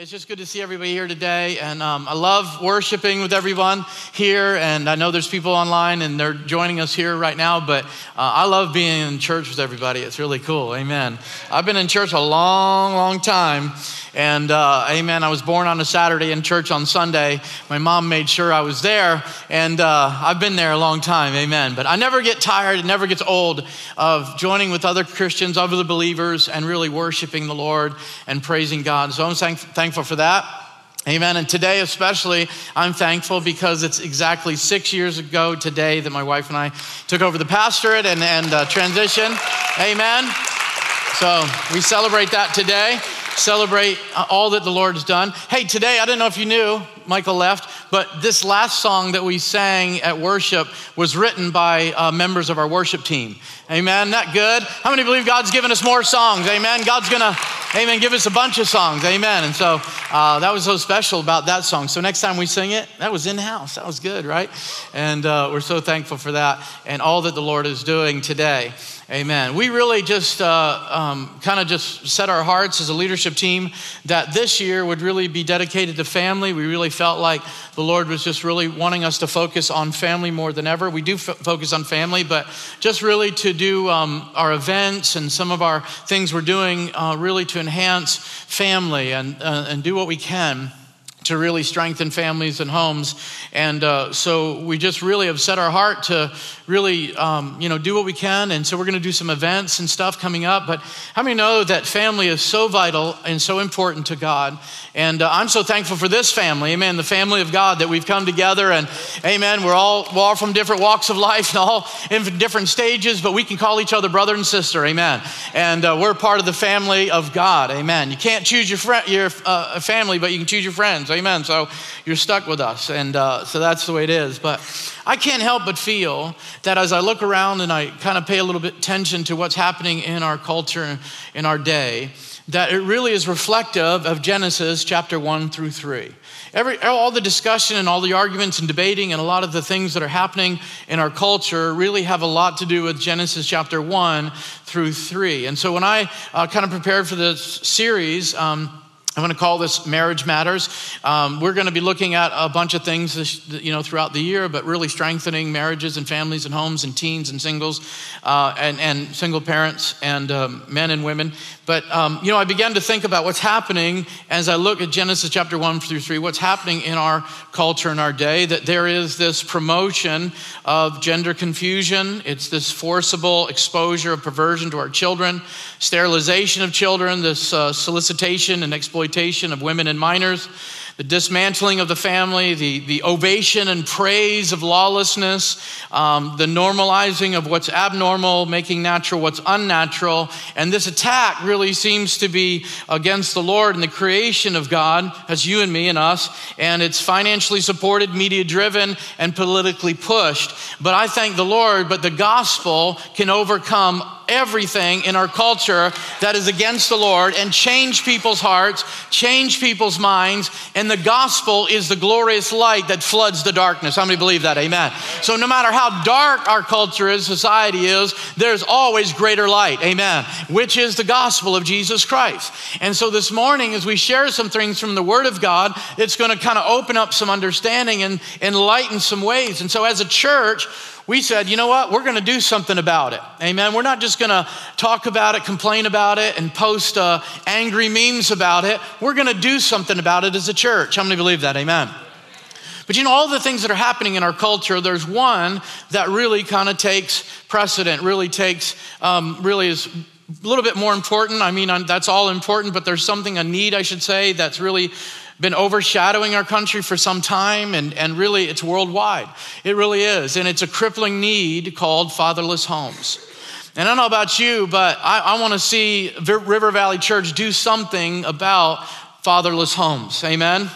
It's just good to see everybody here today. And um, I love worshiping with everyone here. And I know there's people online and they're joining us here right now, but uh, I love being in church with everybody. It's really cool. Amen. I've been in church a long, long time. And uh, amen, I was born on a Saturday in church on Sunday. My mom made sure I was there, and uh, I've been there a long time. Amen. But I never get tired, it never gets old of joining with other Christians, other believers, and really worshiping the Lord and praising God. So I'm thankful for that. Amen. And today, especially, I'm thankful because it's exactly six years ago today that my wife and I took over the pastorate and, and uh, transition. Amen. So we celebrate that today celebrate uh, all that the Lord has done. Hey, today, I don't know if you knew, Michael left, but this last song that we sang at worship was written by uh, members of our worship team. Amen. Not good. How many believe God's given us more songs? Amen. God's gonna, amen, give us a bunch of songs. Amen. And so uh, that was so special about that song. So next time we sing it, that was in house. That was good, right? And uh, we're so thankful for that and all that the Lord is doing today. Amen. We really just uh, um, kind of just set our hearts as a leadership team that this year would really be dedicated to family. We really felt like the Lord was just really wanting us to focus on family more than ever. We do f- focus on family, but just really to do um, our events and some of our things we're doing uh, really to enhance family and, uh, and do what we can to really strengthen families and homes. And uh, so we just really have set our heart to really, um, you know, do what we can. And so we're going to do some events and stuff coming up. But how many know that family is so vital and so important to God? And uh, I'm so thankful for this family, amen, the family of God that we've come together. And amen, we're all, we're all from different walks of life and all in different stages, but we can call each other brother and sister, amen. And uh, we're part of the family of God, amen. You can't choose your, fr- your uh, family, but you can choose your friends, amen. So you're stuck with us. And uh, so that's the way it is. But I can't help but feel that as I look around and I kind of pay a little bit attention to what's happening in our culture, in our day, that it really is reflective of Genesis chapter 1 through 3. Every, all the discussion and all the arguments and debating and a lot of the things that are happening in our culture really have a lot to do with Genesis chapter 1 through 3. And so when I uh, kind of prepared for this series, um, I'm going to call this Marriage Matters. Um, we're going to be looking at a bunch of things, you know, throughout the year, but really strengthening marriages and families and homes and teens and singles uh, and, and single parents and um, men and women. But, um, you know, I began to think about what's happening as I look at Genesis chapter 1 through 3, what's happening in our culture in our day, that there is this promotion of gender confusion. It's this forcible exposure of perversion to our children, sterilization of children, this uh, solicitation and exploitation of women and minors the dismantling of the family, the, the ovation and praise of lawlessness, um, the normalizing of what's abnormal, making natural what's unnatural. And this attack really seems to be against the Lord and the creation of God, as you and me and us. And it's financially supported, media driven, and politically pushed. But I thank the Lord, but the gospel can overcome everything in our culture that is against the Lord and change people's hearts, change people's minds. And the gospel is the glorious light that floods the darkness. How many believe that? Amen. So no matter how dark our culture is, society is, there's always greater light. Amen. Which is the gospel of Jesus Christ. And so this morning, as we share some things from the Word of God, it's going to kind of open up some understanding and enlighten some ways. And so as a church, we said, you know what? We're going to do something about it. Amen. We're not just going to talk about it, complain about it, and post uh, angry memes about it. We're going to do something about it as a church. How many believe that? Amen. But you know, all the things that are happening in our culture, there's one that really kind of takes precedent, really takes, um, really is a little bit more important. I mean, that's all important, but there's something, a need, I should say, that's really been overshadowing our country for some time, and, and really it's worldwide. It really is. And it's a crippling need called fatherless homes. And I don't know about you, but I, I want to see River Valley Church do something about fatherless homes. Amen.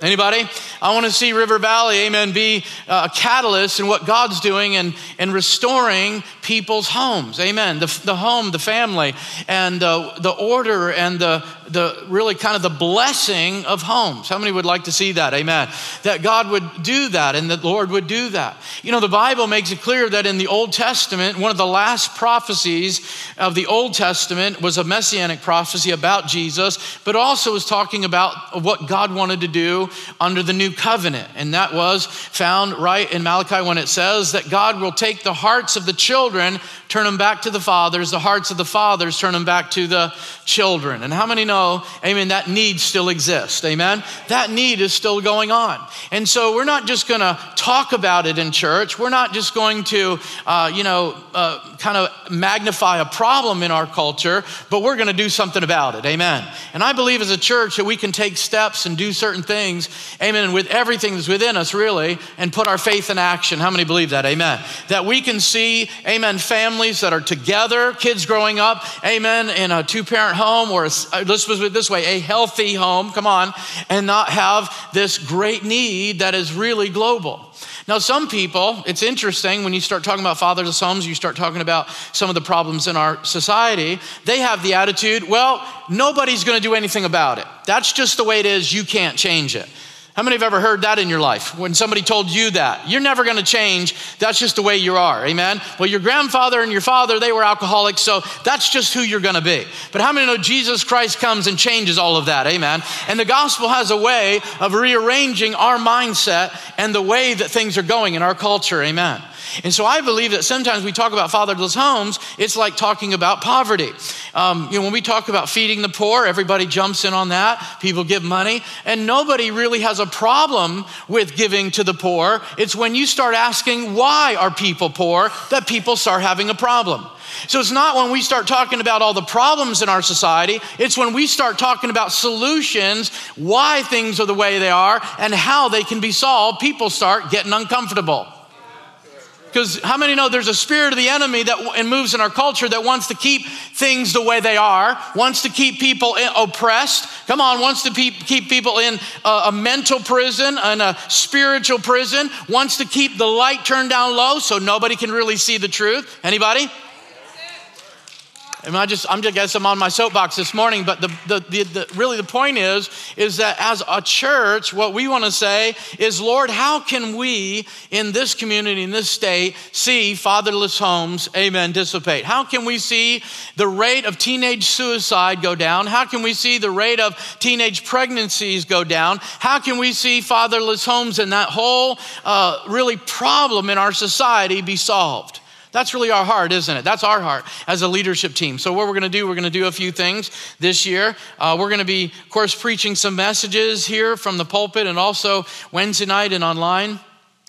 Anybody? I want to see River Valley, amen, be a catalyst in what God's doing and, and restoring people's homes. Amen. The, the home, the family, and uh, the order and the, the really kind of the blessing of homes. How many would like to see that? Amen. That God would do that and that the Lord would do that. You know, the Bible makes it clear that in the Old Testament, one of the last prophecies of the Old Testament was a messianic prophecy about Jesus, but also was talking about what God wanted to do under the new covenant. And that was found right in Malachi when it says that God will take the hearts of the children, turn them back to the fathers, the hearts of the fathers, turn them back to the children. And how many know, amen, that need still exists? Amen? That need is still going on. And so we're not just going to talk about it in church. We're not just going to, uh, you know, uh, kind of magnify a problem in our culture, but we're going to do something about it. Amen. And I believe as a church that we can take steps and do certain things, amen, with everything that's within us, really, and put our faith in action. How many believe that? Amen. That we can see, amen, families that are together, kids growing up, amen, in a two parent home or a, uh, this way, a healthy home, come on, and not have this great need that is really global. Now, some people, it's interesting when you start talking about fatherless homes, you start talking about some of the problems in our society. They have the attitude, well, nobody's going to do anything about it. That's just the way it is. You can't change it. How many have ever heard that in your life? When somebody told you that, you're never going to change. That's just the way you are. Amen. Well, your grandfather and your father, they were alcoholics, so that's just who you're going to be. But how many know Jesus Christ comes and changes all of that? Amen. And the gospel has a way of rearranging our mindset and the way that things are going in our culture. Amen. And so I believe that sometimes we talk about fatherless homes, it's like talking about poverty. Um, you know, when we talk about feeding the poor, everybody jumps in on that. People give money, and nobody really has a problem with giving to the poor. It's when you start asking, why are people poor, that people start having a problem. So it's not when we start talking about all the problems in our society, it's when we start talking about solutions, why things are the way they are, and how they can be solved, people start getting uncomfortable. Because how many know there's a spirit of the enemy that moves in our culture that wants to keep things the way they are, wants to keep people oppressed, come on, wants to keep people in a, mental prison and a spiritual prison, wants to keep the light turned down low so nobody can really see the truth. Anybody? And I just, I'm just, I guess I'm on my soapbox this morning, but the, the, the, the, really the point is, is that as a church, what we want to say is, Lord, how can we in this community, in this state, see fatherless homes, amen, dissipate? How can we see the rate of teenage suicide go down? How can we see the rate of teenage pregnancies go down? How can we see fatherless homes and that whole uh, really problem in our society be solved? That's really our heart, isn't it? That's our heart as a leadership team. So, what we're going to do, we're going to do a few things this year. Uh, we're going to be, of course, preaching some messages here from the pulpit and also Wednesday night and online.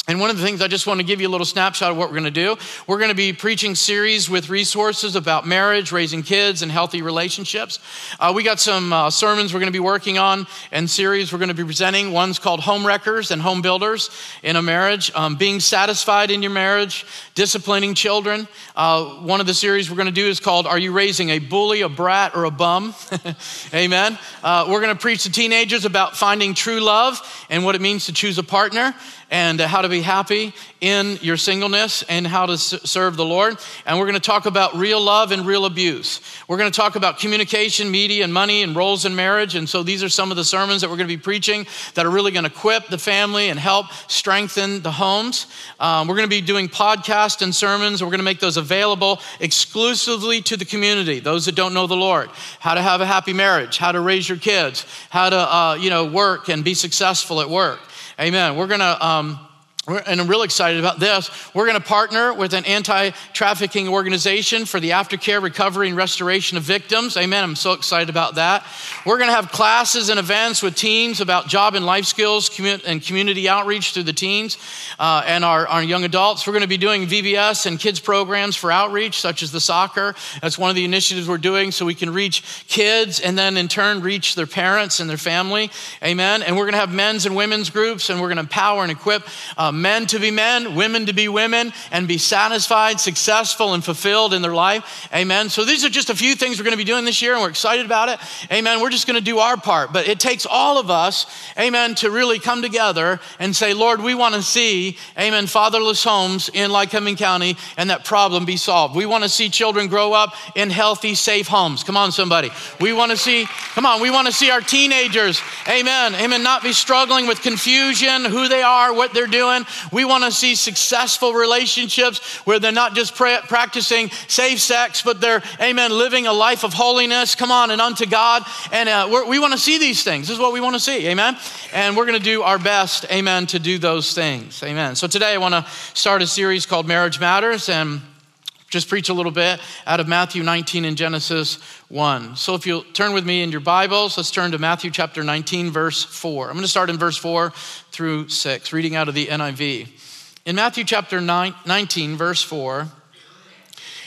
And one of the things I just want to give you a little snapshot of what we're going to do. We're going to be preaching series with resources about marriage, raising kids, and healthy relationships. Uh, we got some uh, sermons we're going to be working on and series we're going to be presenting. One's called Home Wreckers and Home Builders in a Marriage, um, Being Satisfied in Your Marriage, Disciplining Children. Uh, one of the series we're going to do is called Are You Raising a Bully, a Brat, or a Bum? Amen. Uh, we're going to preach to teenagers about finding true love and what it means to choose a partner and how to be happy in your singleness and how to serve the Lord. And we're going to talk about real love and real abuse. We're going to talk about communication, media, and money and roles in marriage. And so these are some of the sermons that we're going to be preaching that are really going to equip the family and help strengthen the homes. Um, we're going to be doing podcasts and sermons. We're going to make those available exclusively to the community, those that don't know the Lord. How to have a happy marriage, how to raise your kids, how to uh, you know work and be successful at work. Amen. We're going to. Um, and I'm really excited about this. We're going to partner with an anti trafficking organization for the aftercare, recovery, and restoration of victims. Amen. I'm so excited about that. We're going to have classes and events with teens about job and life skills and community outreach through the teens uh, and our, our young adults. We're going to be doing VBS and kids programs for outreach, such as the soccer. That's one of the initiatives we're doing so we can reach kids and then in turn reach their parents and their family. Amen. And we're going to have men's and women's groups and we're going to empower and equip. Uh, men to be men, women to be women, and be satisfied, successful, and fulfilled in their life. Amen. So these are just a few things we're going to be doing this year, and we're excited about it. Amen. We're just going to do our part, but it takes all of us, amen, to really come together and say, Lord, we want to see, amen, fatherless homes in Lycoming County and that problem be solved. We want to see children grow up in healthy, safe homes. Come on, somebody. We want to see, come on, we want to see our teenagers, amen, amen, not be struggling with confusion, who they are, what they're doing. We want to see successful relationships where they're not just pra- practicing safe sex, but they're, amen, living a life of holiness, come on, and unto God. And uh, we want to see these things. This is what we want to see, amen. And we're going to do our best, amen, to do those things, amen. So today I want to start a series called Marriage Matters and just preach a little bit out of Matthew 19 and Genesis 1. So if you'll turn with me in your Bibles, let's turn to Matthew chapter 19, verse 4. I'm going to start in verse 4 through 6, reading out of the NIV. In Matthew chapter 19, verse 4,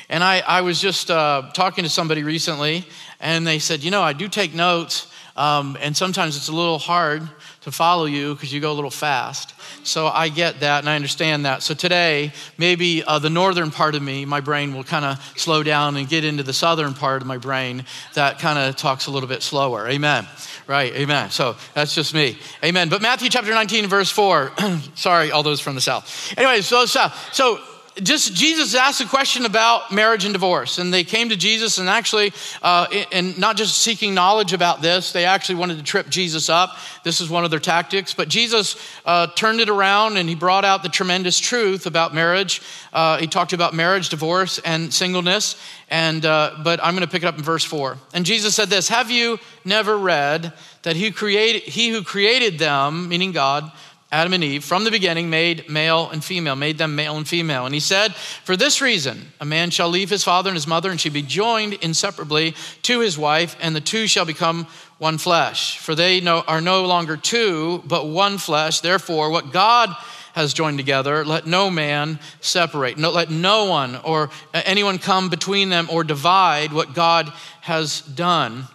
and I, I was just uh, talking to somebody recently, and they said, You know, I do take notes, um, and sometimes it's a little hard to follow you because you go a little fast. So I get that and I understand that. So today, maybe uh, the northern part of me, my brain will kind of slow down and get into the southern part of my brain that kind of talks a little bit slower. Amen. Right, amen. So that's just me. Amen. But Matthew chapter 19, verse 4. Sorry, all those from the south. Anyway, so, so, so just Jesus asked a question about marriage and divorce, and they came to Jesus, and actually, uh, and not just seeking knowledge about this, they actually wanted to trip Jesus up. This is one of their tactics. But Jesus uh, turned it around, and he brought out the tremendous truth about marriage. Uh, he talked about marriage, divorce, and singleness. And uh, but I'm going to pick it up in verse four. And Jesus said this: Have you never read that he created he who created them, meaning God? Adam and Eve, from the beginning, made male and female, made them male and female. And he said, For this reason, a man shall leave his father and his mother and shall be joined inseparably to his wife, and the two shall become one flesh. For they are no longer two, but one flesh. Therefore, what God has joined together, let no man separate. No, let no one or anyone come between them or divide what God has done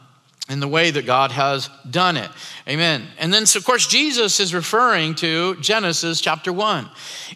in the way that God has done it. Amen. And then, so of course, Jesus is referring to Genesis chapter 1.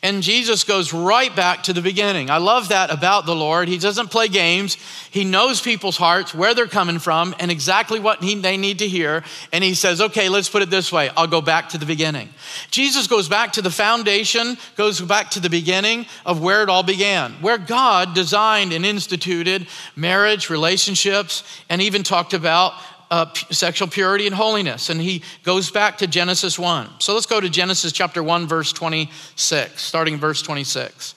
And Jesus goes right back to the beginning. I love that about the Lord. He doesn't play games, He knows people's hearts, where they're coming from, and exactly what he, they need to hear. And He says, okay, let's put it this way I'll go back to the beginning. Jesus goes back to the foundation, goes back to the beginning of where it all began, where God designed and instituted marriage, relationships, and even talked about uh, sexual purity and holiness. And he goes back to Genesis 1. So let's go to Genesis chapter 1, verse 26, starting verse 26.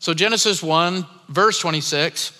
So, Genesis 1, verse 26.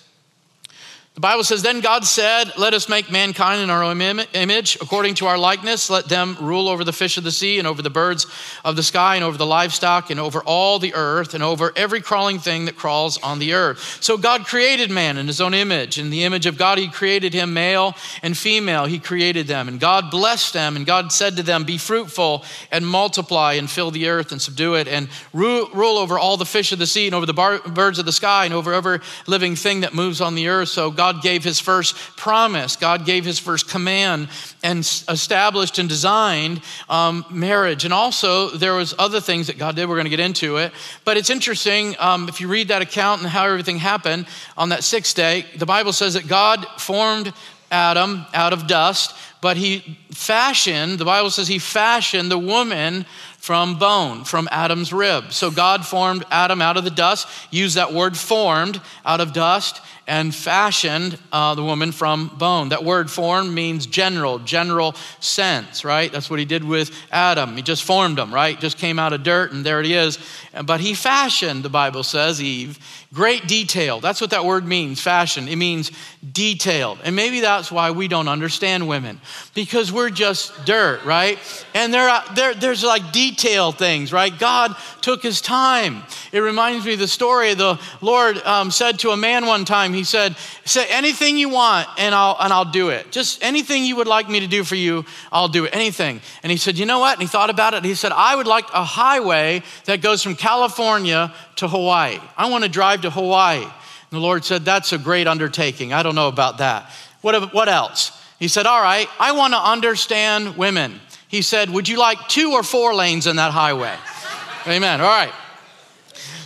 The Bible says, Then God said, Let us make mankind in our own image, according to our likeness. Let them rule over the fish of the sea, and over the birds of the sky, and over the livestock, and over all the earth, and over every crawling thing that crawls on the earth. So God created man in his own image. In the image of God, he created him, male and female, he created them. And God blessed them, and God said to them, Be fruitful, and multiply, and fill the earth, and subdue it, and rule, over all the fish of the sea, and over the bar- birds of the sky, and over every living thing that moves on the earth. So God gave his first promise, God gave his first command, and established and designed um, marriage. And also, there was other things that God did. We're going to get into it. But it's interesting um, if you read that account and how everything happened on that sixth day. The Bible says that God formed Adam out of dust, but he fashioned, the Bible says he fashioned the woman from bone, from Adam's rib. So God formed Adam out of the dust, used that word formed out of dust, and fashioned uh, the woman from bone. That word form means general, general sense, right? That's what he did with Adam. He just formed him, right? Just came out of dirt, and there it is. But he fashioned, the Bible says, Eve Great detail. That's what that word means, fashion. It means detailed. And maybe that's why we don't understand women, because we're just dirt, right? And there, there, there's like detailed things, right? God took his time. It reminds me of the story the Lord um, said to a man one time, He said, Say anything you want, and I'll, and I'll do it. Just anything you would like me to do for you, I'll do it. Anything. And he said, You know what? And he thought about it. He said, I would like a highway that goes from California to Hawaii. I want to drive to Hawaii. And the Lord said, That's a great undertaking. I don't know about that. What, what else? He said, All right, I want to understand women. He said, Would you like two or four lanes in that highway? Amen. All right.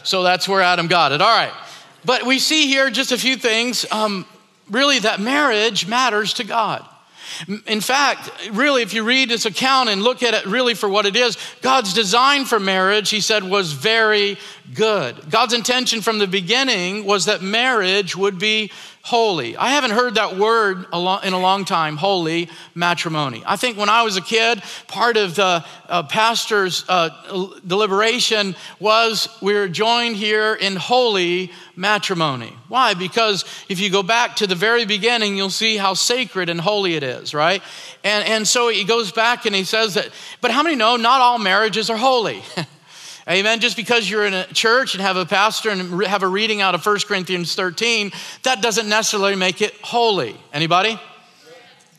So that's where Adam got it. All right. But we see here just a few things um, really, that marriage matters to God. In fact, really, if you read this account and look at it really for what it is, God's design for marriage, he said, was very good. God's intention from the beginning was that marriage would be holy. I haven't heard that word in a long time, holy matrimony. I think when I was a kid, part of the uh, pastor's uh, deliberation was we're joined here in holy matrimony. Why? Because if you go back to the very beginning, you'll see how sacred and holy it is, right? And, and so he goes back and he says that, but how many know not all marriages are holy? Amen. Just because you're in a church and have a pastor and have a reading out of 1 Corinthians 13, that doesn't necessarily make it holy. Anybody?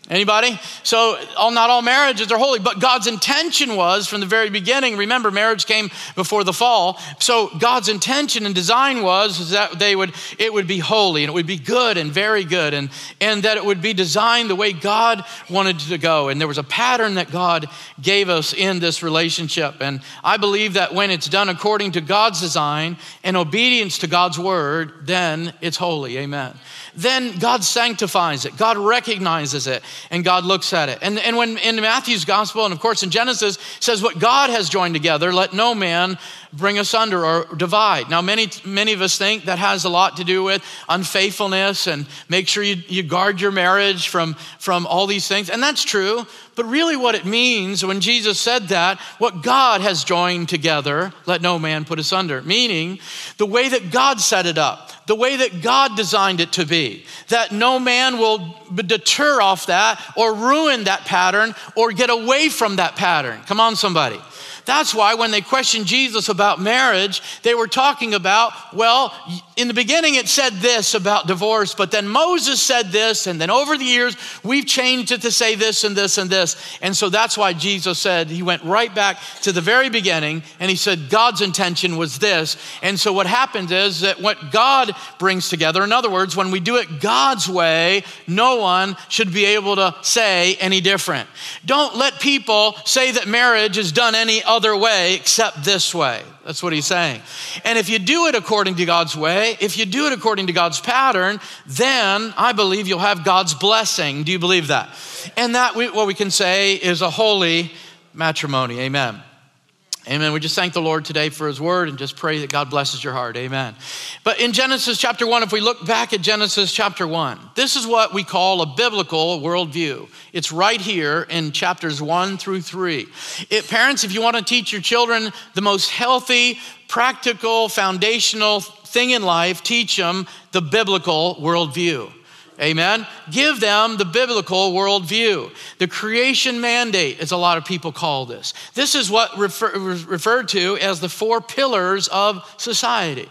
Anybody? So, all, not all marriages are holy, but God's intention was from the very beginning. Remember, marriage came before the fall. So, God's intention and design was that they would, it would be holy and it would be good and very good, and, and that it would be designed the way God wanted to go. And there was a pattern that God gave us in this relationship. And I believe that when it's done according to God's design and obedience to God's word, then it's holy. Amen then God sanctifies it. God recognizes it and God looks at it. And, and when in Matthew's gospel, and of course in Genesis, says what God has joined together, let no man bring asunder or divide. Now, many, many of us think that has a lot to do with unfaithfulness and make sure you, you guard your marriage from, from all these things. And that's true. But really, what it means when Jesus said that, what God has joined together, let no man put asunder, meaning the way that God set it up the way that God designed it to be, that no man will deter off that or ruin that pattern or get away from that pattern. Come on, somebody. That's why when they questioned Jesus about marriage, they were talking about, well, in the beginning it said this about divorce, but then Moses said this, and then over the years we've changed it to say this and this and this. And so that's why Jesus said, he went right back to the very beginning and he said, God's intention was this. And so what happens is that what God brings together, in other words, when we do it God's way, no one should be able to say any different. Don't let people say that marriage is done any other other way except this way. That's what he's saying. And if you do it according to God's way, if you do it according to God's pattern, then I believe you'll have God's blessing. Do you believe that? And that, we, what we can say, is a holy matrimony. Amen. Amen. We just thank the Lord today for his word and just pray that God blesses your heart. Amen. But in Genesis chapter 1, if we look back at Genesis chapter 1, this is what we call a biblical worldview. It's right here in chapters 1 through 3. It, parents, if you want to teach your children the most healthy, practical, foundational thing in life, teach them the biblical worldview. Amen. Give them the biblical worldview. The creation mandate, as a lot of people call this. This is what refer, referred to as the four pillars of society.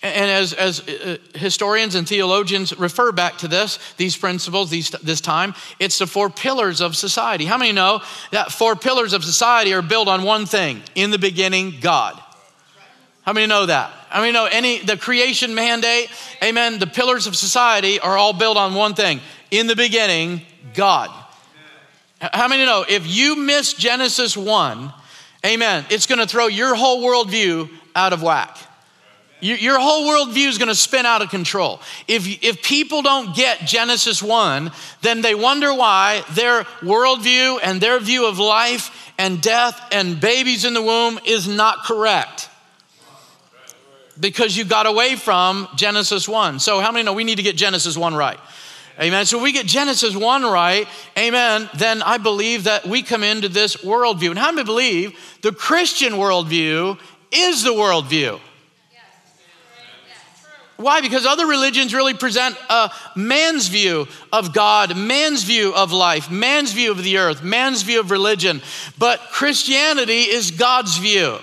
And as, as uh, historians and theologians refer back to this, these principles, these, this time, it's the four pillars of society. How many know that four pillars of society are built on one thing? In the beginning, God. How many know that? I mean, know any the creation mandate, amen. The pillars of society are all built on one thing. In the beginning, God. How many know if you miss Genesis 1, amen, it's gonna throw your whole worldview out of whack. Your whole worldview is going to spin out of control. If, if people don't get Genesis 1, then they wonder why their worldview and their view of life and death and babies in the womb is not correct because you got away from Genesis 1. So, how many know we need to get Genesis 1 right? Amen. So, we get Genesis 1 right, amen, then I believe that we come into this worldview. And how many believe the Christian worldview is the worldview? Why? Because other religions really present a man's view of God, man's view of life, man's view of the earth, man's view of religion. But Christianity is God's view.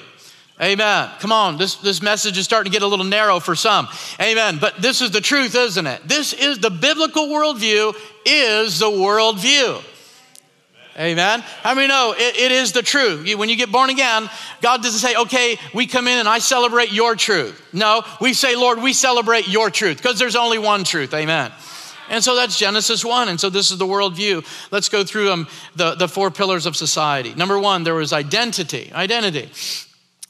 Amen. Come on, this, this message is starting to get a little narrow for some. Amen. But this is the truth, isn't it? This is the biblical worldview, is the worldview. Amen. How many know it, it is the truth? When you get born again, God doesn't say, okay, we come in and I celebrate your truth. No, we say, Lord, we celebrate your truth because there's only one truth. Amen. And so that's Genesis 1. And so this is the worldview. Let's go through um, the, the four pillars of society. Number one, there was identity. Identity.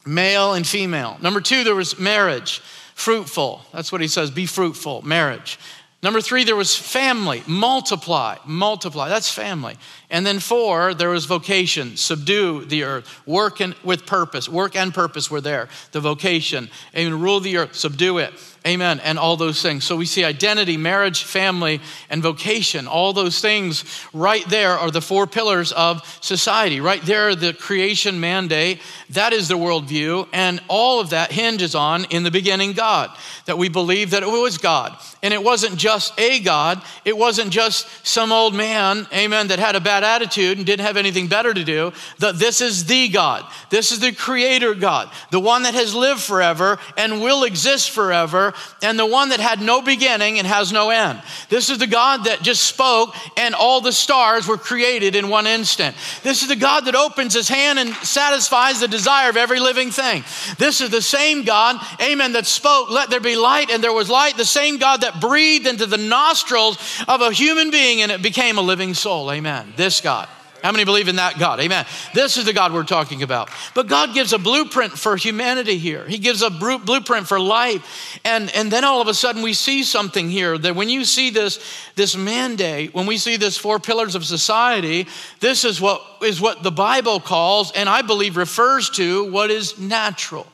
Male and female. Number two, there was marriage, fruitful. That's what he says be fruitful, marriage. Number three, there was family, multiply, multiply. That's family. And then four, there was vocation, subdue the earth, work and, with purpose. Work and purpose were there. The vocation, and rule the earth, subdue it. Amen. And all those things. So we see identity, marriage, family, and vocation. All those things right there are the four pillars of society. Right there, the creation mandate. That is the worldview. And all of that hinges on, in the beginning, God. That we believe that it was God. And it wasn't just a God, it wasn't just some old man, amen, that had a bad attitude and didn't have anything better to do. That this is the God. This is the creator God, the one that has lived forever and will exist forever and the one that had no beginning and has no end. This is the God that just spoke and all the stars were created in one instant. This is the God that opens his hand and satisfies the desire of every living thing. This is the same God, amen, that spoke, let there be light, and there was light. The same God that breathed into the nostrils of a human being and it became a living soul. Amen. This God. How many believe in that God? Amen. This is the God we're talking about. But God gives a blueprint for humanity here. He gives a blueprint for life. And, and then all of a sudden we see something here that when you see this, this mandate, when we see this four pillars of society, this is what is what the Bible calls, and I believe refers to what is natural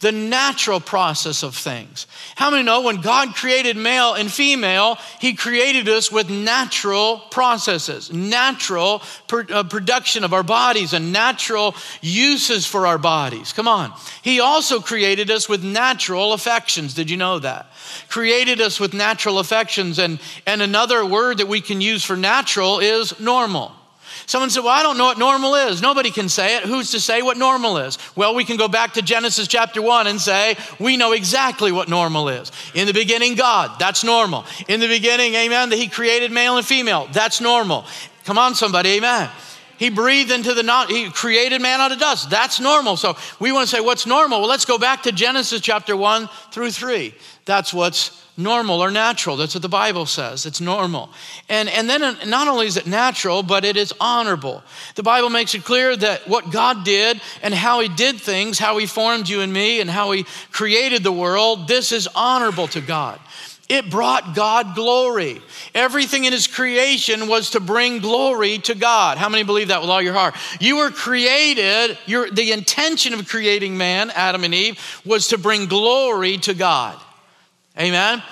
the natural process of things. How many know when God created male and female, He created us with natural processes, natural uh, production of our bodies, and natural uses for our bodies? Come on. He also created us with natural affections. Did you know that? Created us with natural affections, and, and another word that we can use for natural is normal. Someone said, Well, I don't know what normal is. Nobody can say it. Who's to say what normal is? Well, we can go back to Genesis chapter 1 and say, We know exactly what normal is. In the beginning, God, that's normal. In the beginning, amen, that He created male and female, that's normal. Come on, somebody, amen. He breathed into the, not, he created man out of dust. That's normal. So we want to say, what's normal? Well, let's go back to Genesis chapter 1 through 3. That's what's normal or natural. That's what the Bible says. It's normal. And, and then uh, not only is it natural, but it is honorable. The Bible makes it clear that what God did and how He did things, how He formed you and me, and how He created the world, this is honorable to God. It brought God glory. Everything in His creation was to bring glory to God. How many believe that with all your heart? You were created, your, the intention of creating man, Adam and Eve, was to bring glory to God. Amen.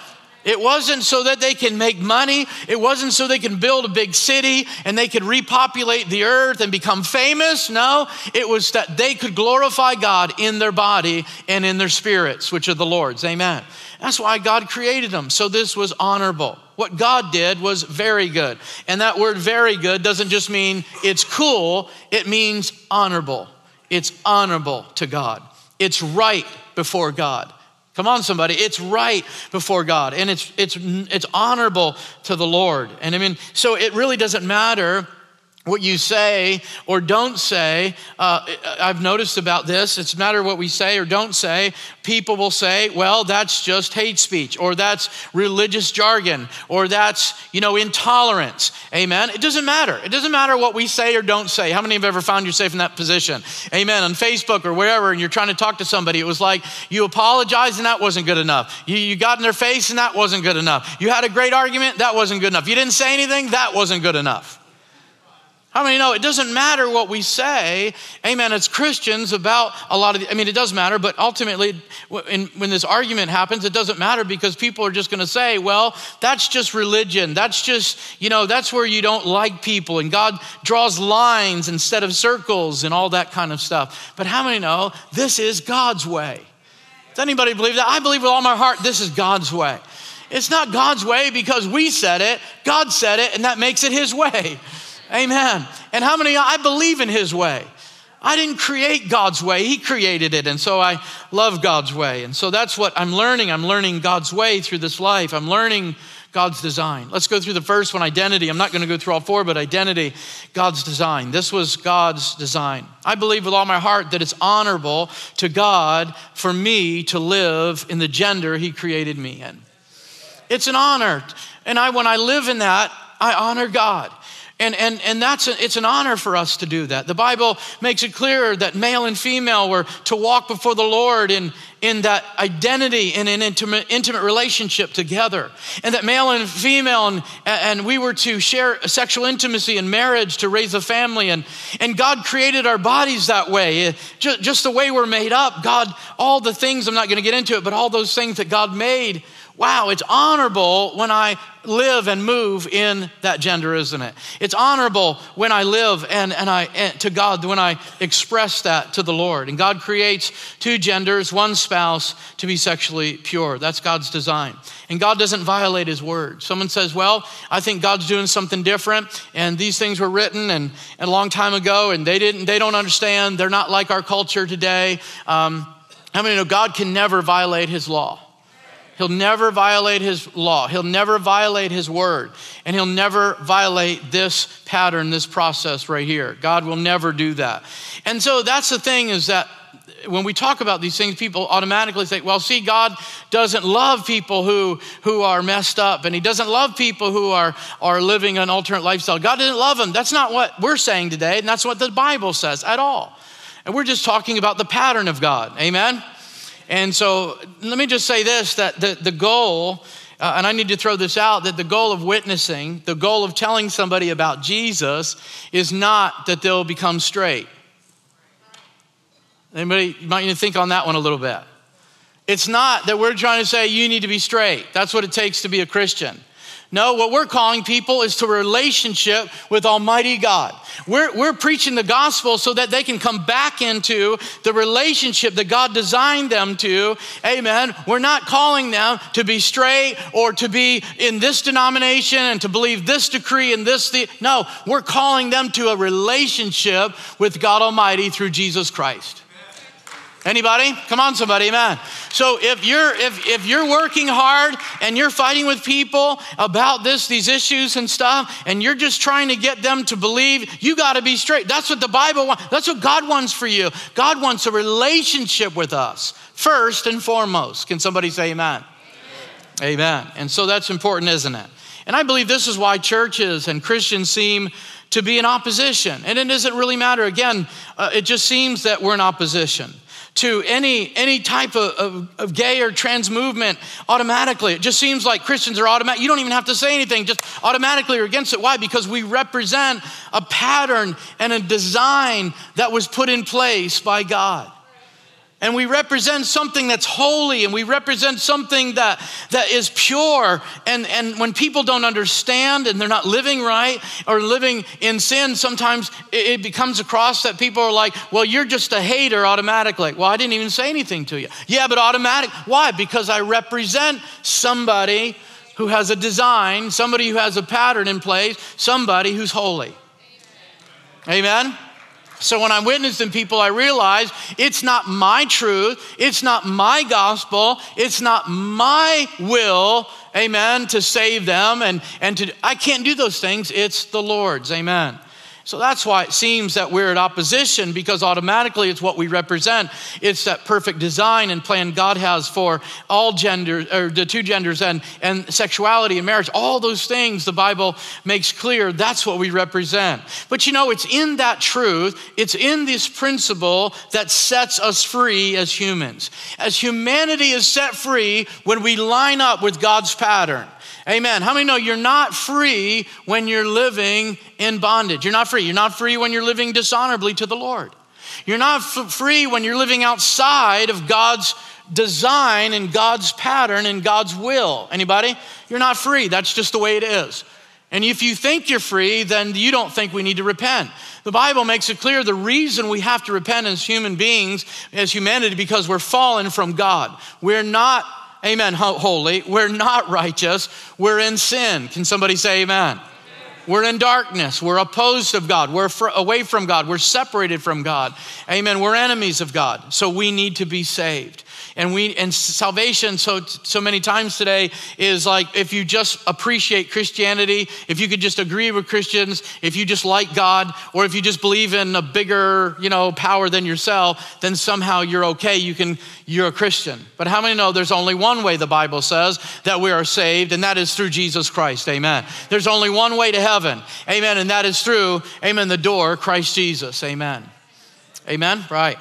It wasn't so that they can make money. It wasn't so they can build a big city and they could repopulate the earth and become famous. No, it was that they could glorify God in their body and in their spirits, which are the Lord's. Amen. That's why God created them. So this was honorable. What God did was very good. And that word very good doesn't just mean it's cool, it means honorable. It's honorable to God, it's right before God. Come on, somebody. It's right before God and it's, it's, it's honorable to the Lord. And I mean, so it really doesn't matter what you say or don't say. Uh, I've noticed about this, it's a matter of what we say or don't say. People will say, well, that's just hate speech, or that's religious jargon, or that's, you know, intolerance. Amen. It doesn't matter. It doesn't matter what we say or don't say. How many have ever found yourself in that position? Amen. On Facebook or wherever, and you're trying to talk to somebody, it was like you apologized and that wasn't good enough. You, you got in their face and that wasn't good enough. You had a great argument, that wasn't good enough. You didn't say anything, that wasn't good enough. How many know it doesn't matter what we say, amen, as Christians about a lot of, the, I mean, it does matter, but ultimately, when, when this argument happens, it doesn't matter because people are just going to say, well, that's just religion. That's just, you know, that's where you don't like people and God draws lines instead of circles and all that kind of stuff. But how many know this is God's way? Does anybody believe that? I believe with all my heart this is God's way. It's not God's way because we said it, God said it, and that makes it His way. Amen. And how many, I believe in His way. I didn't create God's way, He created it. And so I love God's way. And so that's what I'm learning. I'm learning God's way through this life. I'm learning God's design. Let's go through the first one identity. I'm not going to go through all four, but identity, God's design. This was God's design. I believe with all my heart that it's honorable to God for me to live in the gender He created me in. It's an honor. And I, when I live in that, I honor God. And, and, and that's a, it's an honor for us to do that. The Bible makes it clear that male and female were to walk before the Lord in, in that identity in an intimate, intimate relationship together. And that male and female, and, and we were to share sexual intimacy and marriage to raise a family. And, and God created our bodies that way. Eh, just, just the way we're made up, God, all the things, I'm not going to get into it, but all those things that God made wow, it's honorable when I live and move in that gender, isn't it? It's honorable when I live and, and I and to God, when I express that to the Lord. And God creates two genders, one spouse to be sexually pure. That's God's design. And God doesn't violate his word. Someone says, Well, I think God's doing something different, and these things were written and, and a long time ago, and they didn't, they don't understand. They're not like our culture today. Um, how many know God can never violate his law? He'll never violate his law. He'll never violate his word. And he'll never violate this pattern, this process right here. God will never do that. And so that's the thing is that when we talk about these things, people automatically say, well, see, God doesn't love people who, who are messed up, and He doesn't love people who are, are living an alternate lifestyle. God didn't love them. That's not what we're saying today, and that's what the Bible says at all. And we're just talking about the pattern of God. Amen? And so let me just say this that the, the goal, uh, and I need to throw this out, that the goal of witnessing, the goal of telling somebody about Jesus is not that they'll become straight. Anybody might need to think on that one a little bit. It's not that we're trying to say you need to be straight. That's what it takes to be a Christian. No, what we're calling people is to relationship with Almighty God. We're, we're preaching the gospel so that they can come back into the relationship that God designed them to. Amen. We're not calling them to be straight or to be in this denomination and to believe this decree and this. The, no, we're calling them to a relationship with God Almighty through Jesus Christ. Anybody? Come on, somebody, amen. So if you're if if you're working hard and you're fighting with people about this, these issues and stuff, and you're just trying to get them to believe, you got to be straight. That's what the Bible wants. That's what God wants for you. God wants a relationship with us first and foremost. Can somebody say amen? Amen. amen. And so that's important, isn't it? And I believe this is why churches and Christians seem to be in opposition. And it doesn't really matter. Again, uh, it just seems that we're in opposition to any, any type of, of, of, gay or trans movement automatically. It just seems like Christians are automatic. You don't even have to say anything, just automatically are against it. Why? Because we represent a pattern and a design that was put in place by God and we represent something that's holy and we represent something that, that is pure. And, and when people don't understand and they're not living right or living in sin sometimes it, it becomes across that people are like well you're just a hater automatically. Well i didn't even say anything to you. Yeah but automatic why? Because i represent somebody who has a design somebody who has a pattern in place somebody who's holy. Amen, amen? So when I'm witnessing people, I realize it's not my truth, it's not my gospel, it's not my will, amen, to save them and, and to I can't do those things. It's the Lord's, amen. So that's why it seems that we're at opposition because automatically it's what we represent. It's that perfect design and plan God has for all genders, or the two genders, and, and sexuality and marriage. All those things the Bible makes clear that's what we represent. But you know, it's in that truth, it's in this principle that sets us free as humans. As humanity is set free when we line up with God's pattern. Amen. How many know you're not free when you're living in bondage? You're not free. You're not free when you're living dishonorably to the Lord. You're not f- free when you're living outside of God's design and God's pattern and God's will. Anybody? You're not free. That's just the way it is. And if you think you're free, then you don't think we need to repent. The Bible makes it clear the reason we have to repent as human beings, as humanity, because we're fallen from God. We're not amen, holy. We're not righteous. We're in sin. Can somebody say amen? We're in darkness. We're opposed of God. We're fr- away from God. We're separated from God. Amen. We're enemies of God. So we need to be saved. And we and salvation so so many times today is like if you just appreciate Christianity, if you could just agree with Christians, if you just like God, or if you just believe in a bigger, you know, power than yourself, then somehow you're okay. You can you're a Christian. But how many know there's only one way the Bible says that we are saved, and that is through Jesus Christ. Amen. There's only one way to heaven. Amen. And that is through, amen, the door, Christ Jesus. Amen. Amen. Right.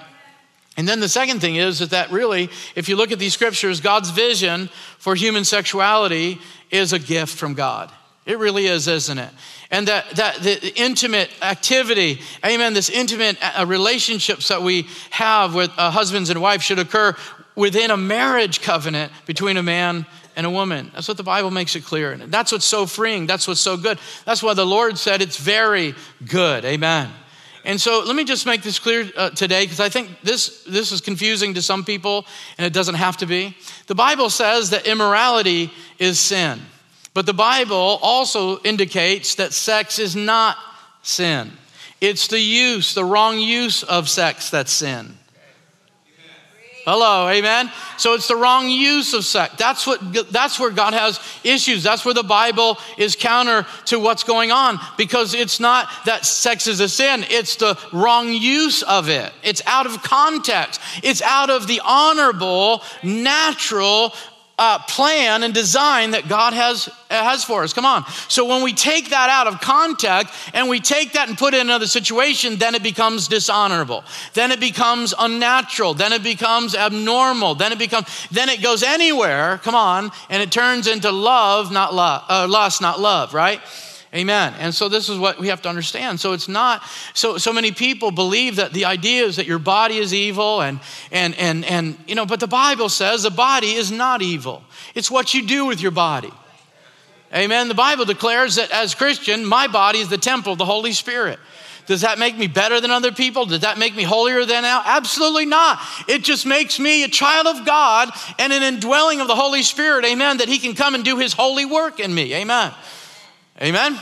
And then the second thing is, is that really, if you look at these scriptures, God's vision for human sexuality is a gift from God. It really is, isn't it? And that, that the intimate activity, amen, this intimate uh, relationships that we have with uh, husbands and wives should occur within a marriage covenant between a man and a woman. That's what the Bible makes it clear. And that's what's so freeing. That's what's so good. That's why the Lord said it's very good. Amen. And so let me just make this clear uh, today because I think this, this is confusing to some people and it doesn't have to be. The Bible says that immorality is sin, but the Bible also indicates that sex is not sin. It's the use, the wrong use of sex that's sin. Hello, amen. So it's the wrong use of sex. That's what that's where God has issues. That's where the Bible is counter to what's going on because it's not that sex is a sin. It's the wrong use of it. It's out of context. It's out of the honorable, natural uh, plan and design that God has, has for us. Come on. So when we take that out of context and we take that and put it in another situation, then it becomes dishonorable. Then it becomes unnatural. Then it becomes abnormal. Then it becomes, then it goes anywhere, come on, and it turns into love, not love, uh, lust, not love, right? Amen. And so this is what we have to understand. So it's not so so many people believe that the idea is that your body is evil and and and and you know, but the Bible says the body is not evil. It's what you do with your body. Amen. The Bible declares that as Christian, my body is the temple of the Holy Spirit. Does that make me better than other people? Does that make me holier than now? Absolutely not. It just makes me a child of God and an indwelling of the Holy Spirit. Amen. That He can come and do His holy work in me. Amen. Amen?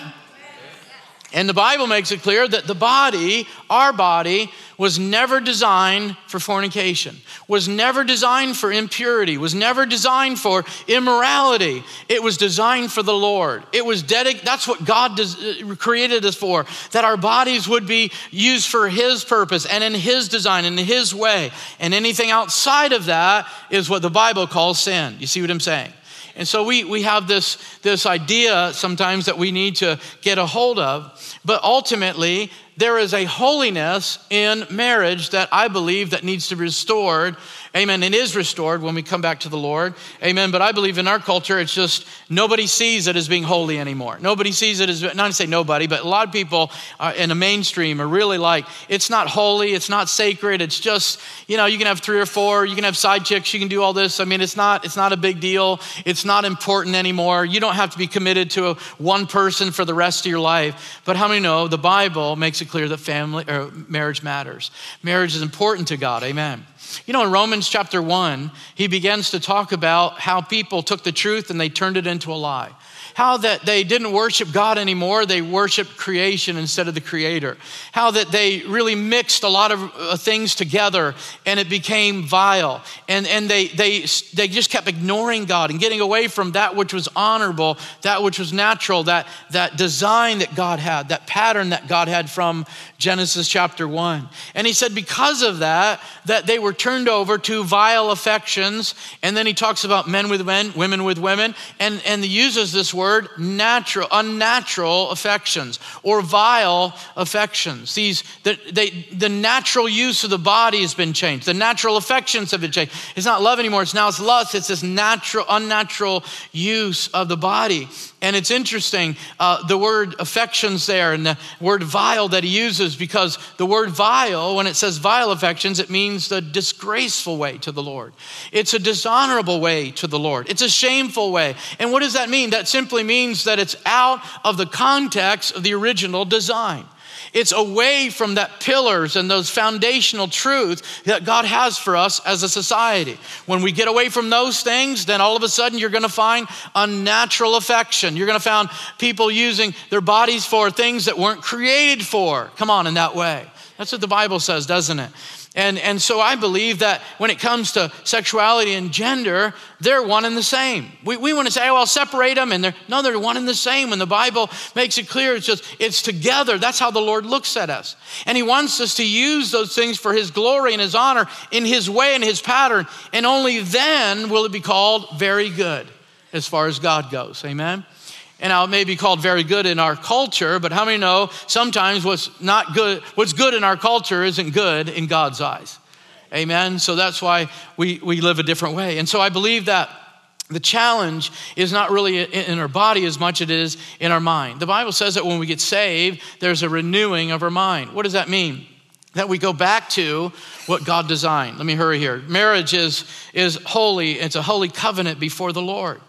And the Bible makes it clear that the body, our body, was never designed for fornication, was never designed for impurity, was never designed for immorality. It was designed for the Lord. It was dedicated, that's what God des- uh, created us for, that our bodies would be used for His purpose and in His design, in His way. And anything outside of that is what the Bible calls sin. You see what I'm saying? And so we, we have this, this idea sometimes that we need to get a hold of. But ultimately, there is a holiness in marriage that I believe that needs to be restored Amen. It is restored when we come back to the Lord. Amen. But I believe in our culture, it's just nobody sees it as being holy anymore. Nobody sees it as, not to say nobody, but a lot of people uh, in the mainstream are really like, it's not holy, it's not sacred, it's just, you know, you can have three or four, you can have side chicks, you can do all this. I mean, it's not, it's not a big deal. It's not important anymore. You don't have to be committed to a, one person for the rest of your life. But how many know the Bible makes it clear that family or marriage matters? Marriage is important to God. Amen. You know, in Romans chapter 1, he begins to talk about how people took the truth and they turned it into a lie how that they didn't worship God anymore, they worshiped creation instead of the creator. How that they really mixed a lot of uh, things together and it became vile. And, and they, they, they just kept ignoring God and getting away from that which was honorable, that which was natural, that, that design that God had, that pattern that God had from Genesis chapter 1. And he said, because of that, that they were turned over to vile affections. And then he talks about men with men, women with women, and, and he uses this word word natural, unnatural affections or vile affections. These, the, they, the natural use of the body has been changed. The natural affections have been changed. It's not love anymore. It's now it's lust. It's this natural, unnatural use of the body. And it's interesting, uh, the word affections there and the word vile that he uses, because the word vile, when it says vile affections, it means the disgraceful way to the Lord. It's a dishonorable way to the Lord. It's a shameful way. And what does that mean? That simply means that it's out of the context of the original design. It's away from that pillars and those foundational truths that God has for us as a society. When we get away from those things, then all of a sudden you're going to find unnatural affection. You're going to find people using their bodies for things that weren't created for. Come on, in that way. That's what the Bible says, doesn't it? And, and so I believe that when it comes to sexuality and gender, they're one and the same. We, we want to say, oh, I'll separate them. And they're, no, they're one and the same. And the Bible makes it clear, it's just, it's together. That's how the Lord looks at us. And He wants us to use those things for His glory and His honor in His way and His pattern. And only then will it be called very good as far as God goes. Amen? And now it may be called very good in our culture, but how many know sometimes what's not good, what's good in our culture isn't good in God's eyes? Amen. So that's why we, we live a different way. And so I believe that the challenge is not really in our body as much as it is in our mind. The Bible says that when we get saved, there's a renewing of our mind. What does that mean? That we go back to what God designed. Let me hurry here. Marriage is, is holy, it's a holy covenant before the Lord.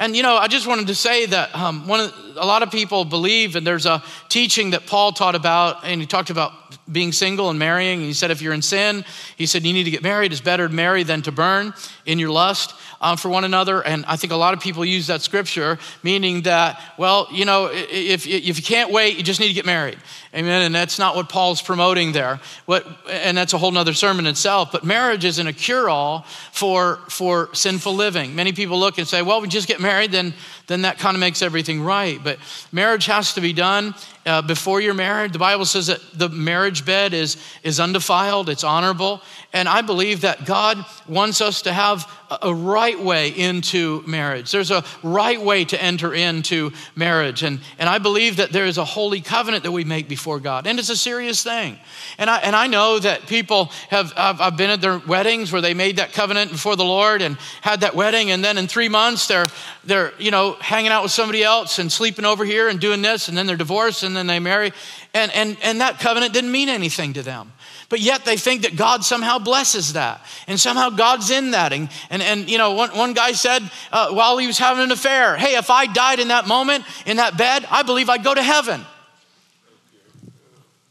And you know, I just wanted to say that um, one of, a lot of people believe, and there's a teaching that Paul taught about, and he talked about being single and marrying. And he said, if you're in sin, he said you need to get married. It's better to marry than to burn in your lust um, for one another. And I think a lot of people use that scripture, meaning that, well, you know, if, if you can't wait, you just need to get married. Amen. And that's not what Paul's promoting there. What, and that's a whole nother sermon itself. But marriage isn't a cure all for, for sinful living. Many people look and say, well, we just get married, then, then that kind of makes everything right. But marriage has to be done uh, before you're married. The Bible says that the marriage bed is, is undefiled, it's honorable. And I believe that God wants us to have a right way into marriage. There's a right way to enter into marriage. And, and I believe that there is a holy covenant that we make before God. And it's a serious thing. And I, and I know that people have, I've, I've been at their weddings where they made that covenant before the Lord and had that wedding. And then in three months, they're, they're, you know, hanging out with somebody else and sleeping over here and doing this. And then they're divorced and then they marry. And, and, and that covenant didn't mean anything to them but yet they think that God somehow blesses that and somehow God's in that. And, and, and you know, one, one guy said uh, while he was having an affair, hey, if I died in that moment, in that bed, I believe I'd go to heaven.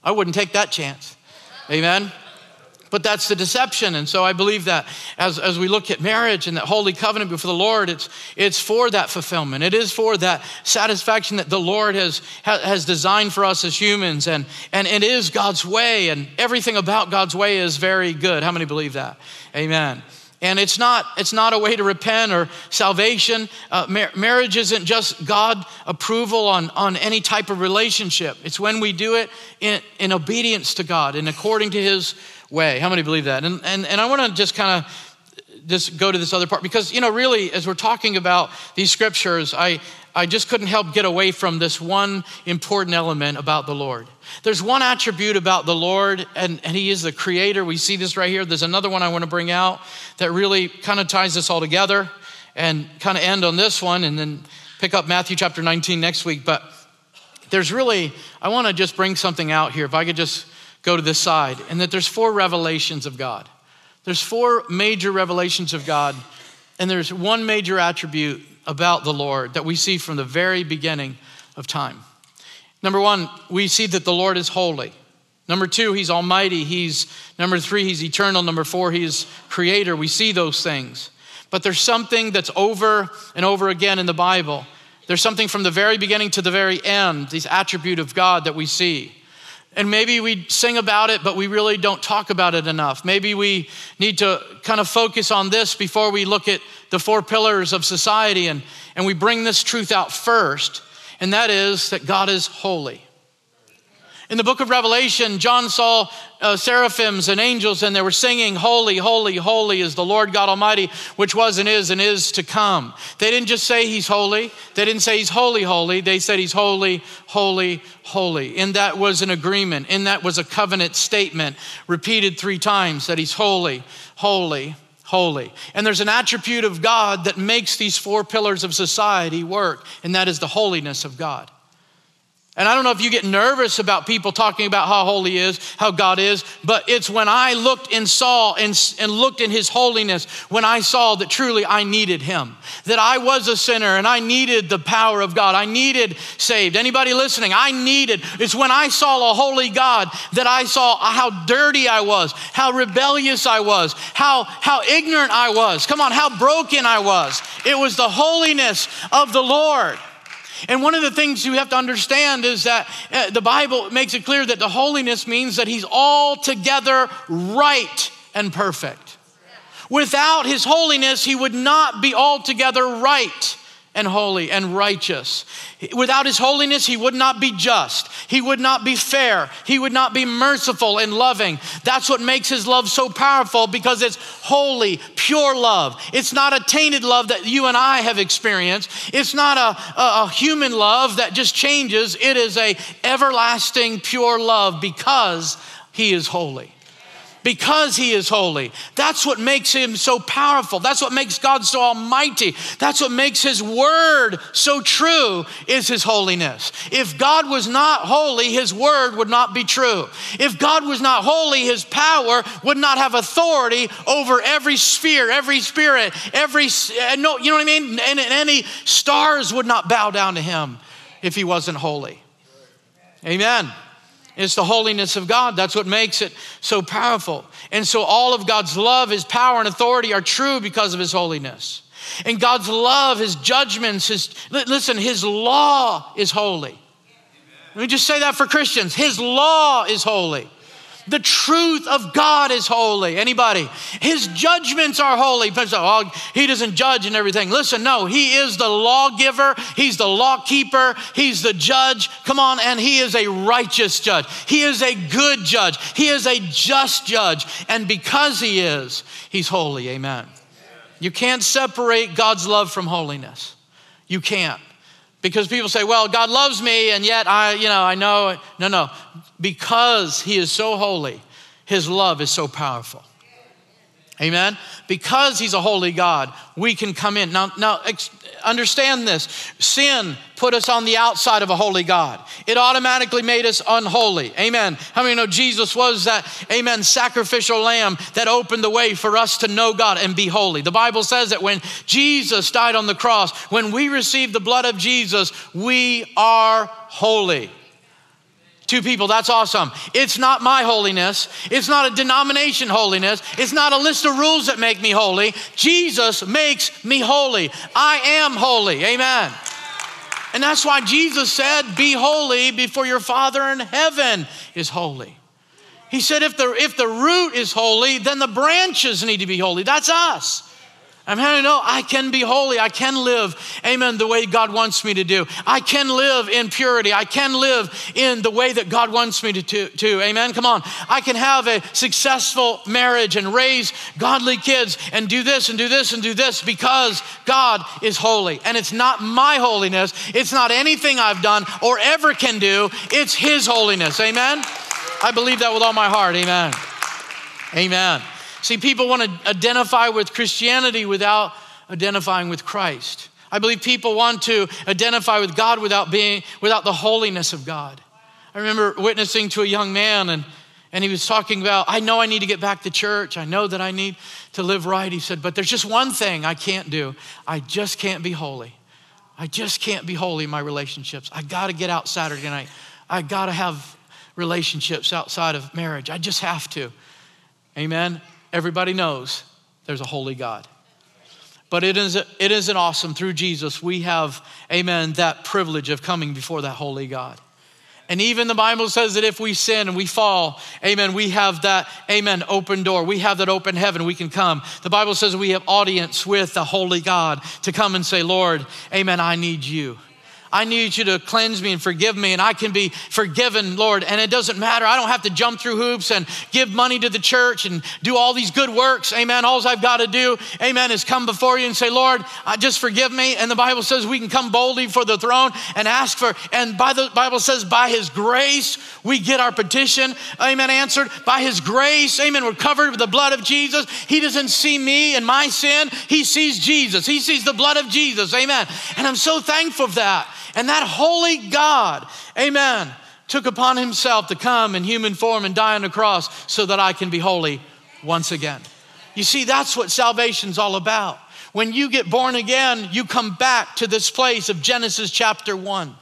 I wouldn't take that chance. Amen. But that's the deception. And so I believe that as, as we look at marriage and that holy covenant before the Lord, it's, it's for that fulfillment. It is for that satisfaction that the Lord has, has designed for us as humans. And, and it is God's way, and everything about God's way is very good. How many believe that? Amen. And it's not, it's not a way to repent or salvation. Uh, mar- marriage isn't just God approval on, on any type of relationship. It's when we do it in, in obedience to God and according to His way. How many believe that? And, and, and I want to just kind of just go to this other part because, you know, really, as we're talking about these scriptures, I, I just couldn't help get away from this one important element about the Lord. There's one attribute about the Lord, and, and He is the creator. We see this right here. There's another one I want to bring out that really kind of ties this all together and kind of end on this one and then pick up Matthew chapter 19 next week. But there's really, I want to just bring something out here. If I could just go to this side, and that there's four revelations of God. There's four major revelations of God, and there's one major attribute about the Lord that we see from the very beginning of time. Number one, we see that the Lord is holy. Number two, he's almighty. He's number three, he's eternal. Number four, he's creator. We see those things. But there's something that's over and over again in the Bible. There's something from the very beginning to the very end, this attribute of God that we see. And maybe we sing about it, but we really don't talk about it enough. Maybe we need to kind of focus on this before we look at the four pillars of society and, and we bring this truth out first, and that is that God is holy. In the book of Revelation, John saw uh, seraphims and angels, and they were singing, Holy, holy, holy is the Lord God Almighty, which was and is and is to come. They didn't just say He's holy, they didn't say He's holy, holy. They said He's holy, holy, holy. And that was an agreement, and that was a covenant statement repeated three times that He's holy, holy, holy. And there's an attribute of God that makes these four pillars of society work, and that is the holiness of God. And I don't know if you get nervous about people talking about how holy is, how God is, but it's when I looked and saw and, and looked in his holiness when I saw that truly I needed him. That I was a sinner and I needed the power of God. I needed saved. Anybody listening? I needed. It's when I saw a holy God that I saw how dirty I was, how rebellious I was, how, how ignorant I was. Come on, how broken I was. It was the holiness of the Lord. And one of the things you have to understand is that uh, the Bible makes it clear that the holiness means that he's altogether right and perfect. Without his holiness, he would not be altogether right and holy and righteous. Without his holiness, he would not be just. He would not be fair. He would not be merciful and loving. That's what makes his love so powerful because it's holy, pure love. It's not a tainted love that you and I have experienced. It's not a, a, a human love that just changes. It is a everlasting, pure love because he is holy because he is holy. That's what makes him so powerful. That's what makes God so almighty. That's what makes his word so true is his holiness. If God was not holy, his word would not be true. If God was not holy, his power would not have authority over every sphere, every spirit, every uh, no, you know what I mean? And, and any stars would not bow down to him if he wasn't holy. Amen. It's the holiness of God. That's what makes it so powerful. And so all of God's love, his power, and authority are true because of his holiness. And God's love, his judgments, his listen, his law is holy. Let me just say that for Christians. His law is holy. The truth of God is holy. Anybody? His judgments are holy. Oh, he doesn't judge and everything. Listen, no, he is the lawgiver, he's the lawkeeper, he's the judge. Come on, and he is a righteous judge. He is a good judge. He is a just judge. And because he is, he's holy. Amen. You can't separate God's love from holiness. You can't. Because people say, well, God loves me, and yet I, you know, I know. No, no. Because He is so holy, His love is so powerful. Amen. Because he's a holy God, we can come in. Now, now understand this. Sin put us on the outside of a holy God. It automatically made us unholy. Amen. How many know Jesus was that, amen, sacrificial lamb that opened the way for us to know God and be holy? The Bible says that when Jesus died on the cross, when we receive the blood of Jesus, we are holy. Two people, that's awesome. It's not my holiness. It's not a denomination holiness. It's not a list of rules that make me holy. Jesus makes me holy. I am holy. Amen. And that's why Jesus said, Be holy before your Father in heaven is holy. He said, if the, if the root is holy, then the branches need to be holy. That's us. I'm having to know I can be holy. I can live, amen, the way God wants me to do. I can live in purity. I can live in the way that God wants me to, to, to, amen. Come on. I can have a successful marriage and raise godly kids and do this and do this and do this because God is holy. And it's not my holiness, it's not anything I've done or ever can do, it's His holiness, amen. I believe that with all my heart, amen. Amen. See, people want to identify with Christianity without identifying with Christ. I believe people want to identify with God without being without the holiness of God. I remember witnessing to a young man and and he was talking about, I know I need to get back to church. I know that I need to live right. He said, but there's just one thing I can't do. I just can't be holy. I just can't be holy in my relationships. I got to get out Saturday night. I got to have relationships outside of marriage. I just have to. Amen everybody knows there's a holy God. But it is, it isn't awesome through Jesus. We have, amen, that privilege of coming before that holy God. And even the Bible says that if we sin and we fall, amen, we have that, amen, open door. We have that open heaven. We can come. The Bible says we have audience with the holy God to come and say, Lord, amen, I need you. I need you to cleanse me and forgive me, and I can be forgiven, Lord. And it doesn't matter. I don't have to jump through hoops and give money to the church and do all these good works. Amen. All I've got to do, amen, is come before you and say, Lord, just forgive me. And the Bible says we can come boldly for the throne and ask for, and by the Bible says, by his grace, we get our petition, amen, answered. By his grace, amen, we're covered with the blood of Jesus. He doesn't see me and my sin, he sees Jesus. He sees the blood of Jesus, amen. And I'm so thankful for that. And that holy God, amen, took upon himself to come in human form and die on the cross so that I can be holy once again. You see, that's what salvation's all about. When you get born again, you come back to this place of Genesis chapter 1.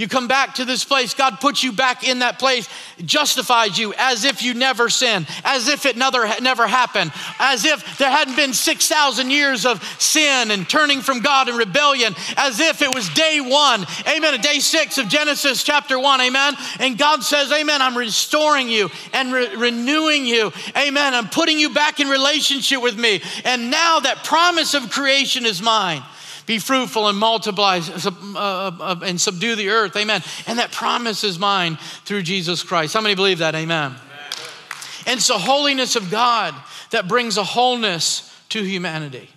You come back to this place. God puts you back in that place, justifies you as if you never sinned, as if it never, never happened, as if there hadn't been 6,000 years of sin and turning from God and rebellion, as if it was day one. Amen. Day six of Genesis chapter one. Amen. And God says, Amen, I'm restoring you and re- renewing you. Amen. I'm putting you back in relationship with me. And now that promise of creation is mine. Be fruitful and multiply uh, uh, and subdue the earth. Amen. And that promise is mine through Jesus Christ. How many believe that? Amen. Amen. And it's the holiness of God that brings a wholeness to humanity.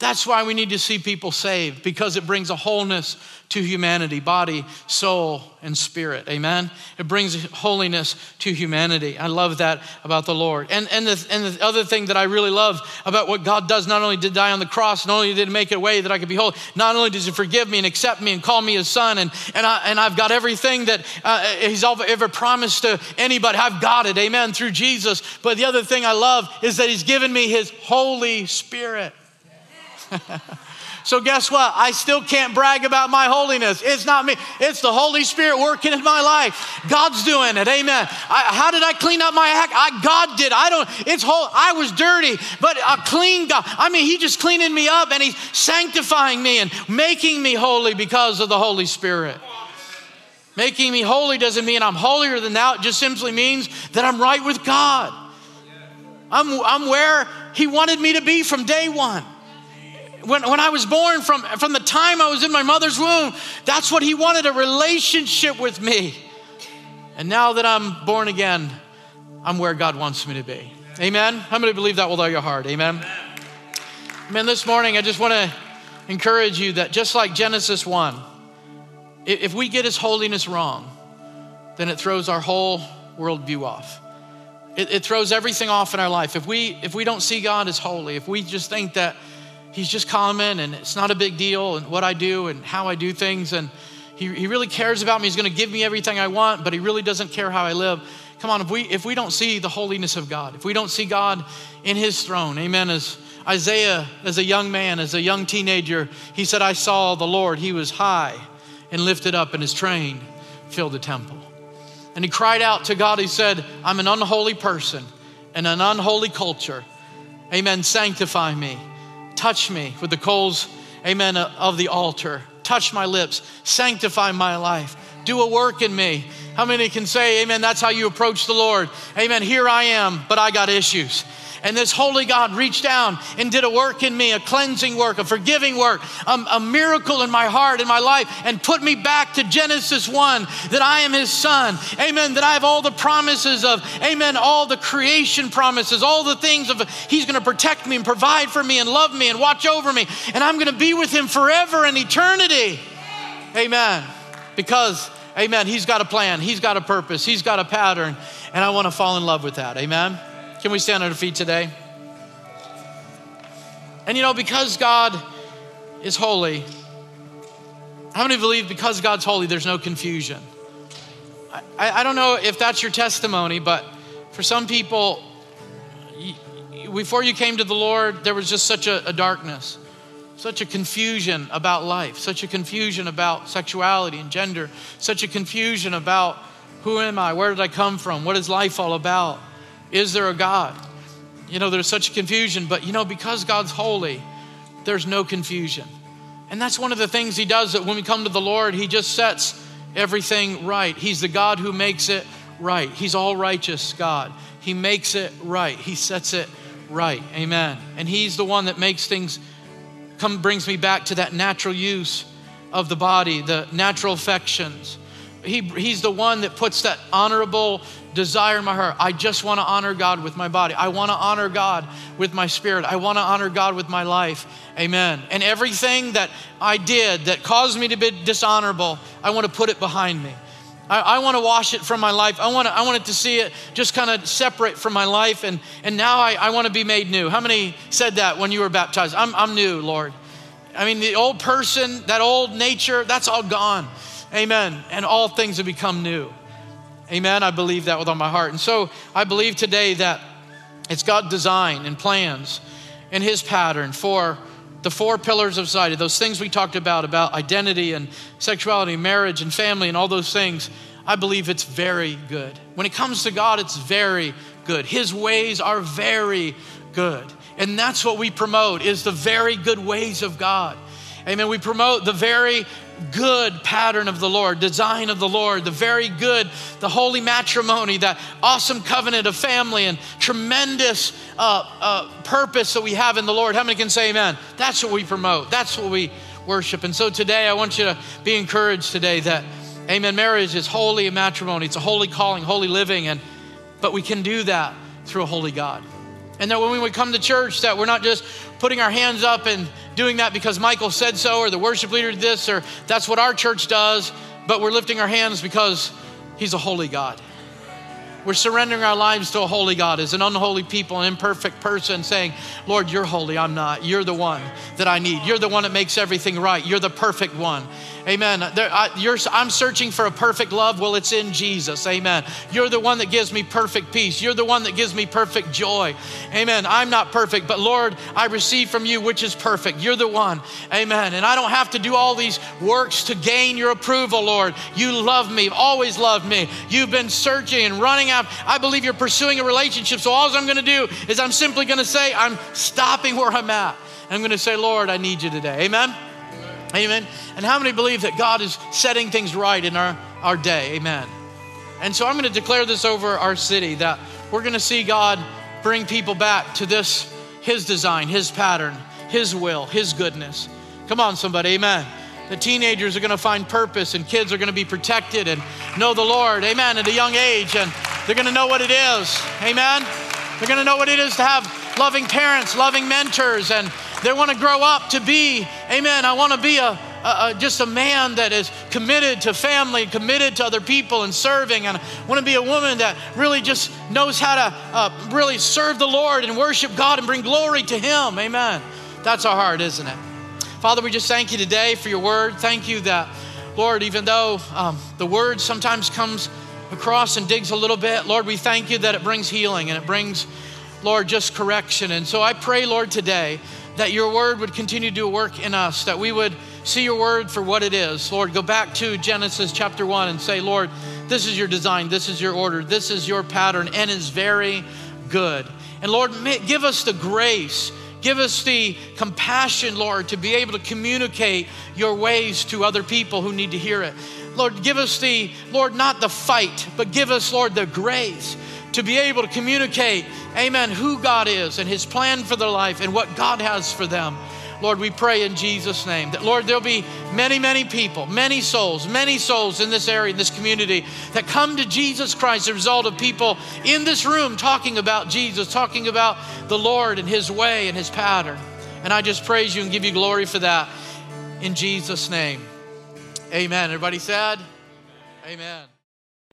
That's why we need to see people saved because it brings a wholeness to humanity body, soul, and spirit. Amen? It brings holiness to humanity. I love that about the Lord. And, and, the, and the other thing that I really love about what God does, not only did die on the cross, not only did He make a way that I could be holy, not only does He forgive me and accept me and call me His son, and, and, I, and I've got everything that uh, He's ever promised to anybody. I've got it, amen, through Jesus. But the other thing I love is that He's given me His Holy Spirit. So, guess what? I still can't brag about my holiness. It's not me, it's the Holy Spirit working in my life. God's doing it. Amen. I, how did I clean up my act? I, God did. I don't, it's whole, I was dirty, but a clean God. I mean, He just cleaning me up and He's sanctifying me and making me holy because of the Holy Spirit. Making me holy doesn't mean I'm holier than thou, it just simply means that I'm right with God. I'm, I'm where He wanted me to be from day one when, when I was born, from, from the time I was in my mother's womb, that's what He wanted a relationship with me. And now that I'm born again, I'm where God wants me to be. Amen? How many believe that with all your heart? Amen? Amen. This morning, I just want to encourage you that just like Genesis 1, if we get His holiness wrong, then it throws our whole worldview off. It, it throws everything off in our life. If we, if we don't see God as holy, if we just think that he's just common and it's not a big deal and what I do and how I do things. And he, he really cares about me. He's going to give me everything I want, but he really doesn't care how I live. Come on, if we, if we don't see the holiness of God, if we don't see God in his throne, amen. As Isaiah, as a young man, as a young teenager, he said, I saw the Lord. He was high and lifted up, and his train filled the temple. And he cried out to God. He said, I'm an unholy person and an unholy culture. Amen. Sanctify me. Touch me with the coals, amen, of the altar. Touch my lips. Sanctify my life. Do a work in me. How many can say, Amen? That's how you approach the Lord. Amen. Here I am, but I got issues. And this holy God reached down and did a work in me, a cleansing work, a forgiving work, a, a, miracle in my heart, in my life, and put me back to Genesis 1 that I am his son. Amen. That I have all the promises of, amen, all the creation promises, all the things of he's going to protect me and provide for me and love me and watch over me. And I'm going to be with him forever and eternity. Amen. Because, amen, he's got a plan, he's got a purpose, he's got a pattern, and I want to fall in love with that. Amen. Can we stand on our feet today? And you know, because God is holy, how many believe because God's holy, there's no confusion? I, I don't know if that's your testimony, but for some people, before you came to the Lord, there was just such a, a darkness, such a confusion about life, such a confusion about sexuality and gender, such a confusion about who am I? Where did I come from? What is life all about? Is there a God? You know, there's such confusion, but you know, because God's holy, there's no confusion. And that's one of the things He does that when we come to the Lord, He just sets everything right. He's the God who makes it right. He's all righteous God. He makes it right. He sets it right. Amen. And He's the one that makes things come brings me back to that natural use of the body, the natural affections. He, he's the one that puts that honorable desire in my heart. I just want to honor God with my body. I want to honor God with my spirit. I want to honor God with my life. Amen. And everything that I did that caused me to be dishonorable, I want to put it behind me. I, I want to wash it from my life. I want, to, I want it to see it just kind of separate from my life. And, and now I, I want to be made new. How many said that when you were baptized? I'm, I'm new, Lord. I mean, the old person, that old nature, that's all gone. Amen. And all things have become new. Amen. I believe that with all my heart. And so I believe today that it's God's design and plans and His pattern for the four pillars of society, those things we talked about, about identity and sexuality, marriage and family and all those things, I believe it's very good. When it comes to God, it's very good. His ways are very good. And that's what we promote is the very good ways of God. Amen. We promote the very good pattern of the Lord, design of the Lord, the very good, the holy matrimony, that awesome covenant of family, and tremendous uh, uh, purpose that we have in the Lord. How many can say amen? That's what we promote, that's what we worship. And so today, I want you to be encouraged today that, amen, marriage is holy matrimony, it's a holy calling, holy living, and but we can do that through a holy God. And that when we come to church, that we're not just putting our hands up and doing that because Michael said so, or the worship leader did this, or that's what our church does, but we're lifting our hands because He's a holy God. We're surrendering our lives to a holy God as an unholy people, an imperfect person, saying, Lord, you're holy, I'm not. You're the one that I need. You're the one that makes everything right. You're the perfect one. Amen. There, I, I'm searching for a perfect love. Well, it's in Jesus. Amen. You're the one that gives me perfect peace. You're the one that gives me perfect joy. Amen. I'm not perfect, but Lord, I receive from you which is perfect. You're the one. Amen. And I don't have to do all these works to gain your approval, Lord. You love me, always loved me. You've been searching and running out. I believe you're pursuing a relationship. So all I'm going to do is I'm simply going to say, I'm stopping where I'm at. I'm going to say, Lord, I need you today. Amen. Amen. And how many believe that God is setting things right in our, our day? Amen. And so I'm going to declare this over our city that we're going to see God bring people back to this, His design, His pattern, His will, His goodness. Come on, somebody. Amen. The teenagers are going to find purpose and kids are going to be protected and know the Lord. Amen. At a young age. And they're going to know what it is. Amen. They're going to know what it is to have loving parents, loving mentors, and they want to grow up to be, amen, I want to be a, a, a, just a man that is committed to family, committed to other people and serving. And I want to be a woman that really just knows how to uh, really serve the Lord and worship God and bring glory to Him. Amen. That's our heart, isn't it? Father, we just thank you today for your word. Thank you that, Lord, even though um, the word sometimes comes across and digs a little bit, Lord, we thank you that it brings healing and it brings, Lord, just correction. And so I pray, Lord, today that your word would continue to do work in us, that we would see your word for what it is. Lord, go back to Genesis chapter 1 and say, Lord, this is your design, this is your order, this is your pattern, and is very good. And Lord, give us the grace, give us the compassion, Lord, to be able to communicate your ways to other people who need to hear it. Lord, give us the, Lord, not the fight, but give us, Lord, the grace to be able to communicate, amen, who God is and his plan for their life and what God has for them. Lord, we pray in Jesus' name that, Lord, there'll be many, many people, many souls, many souls in this area, in this community that come to Jesus Christ as a result of people in this room talking about Jesus, talking about the Lord and his way and his pattern. And I just praise you and give you glory for that in Jesus' name. Amen. Everybody said, Amen.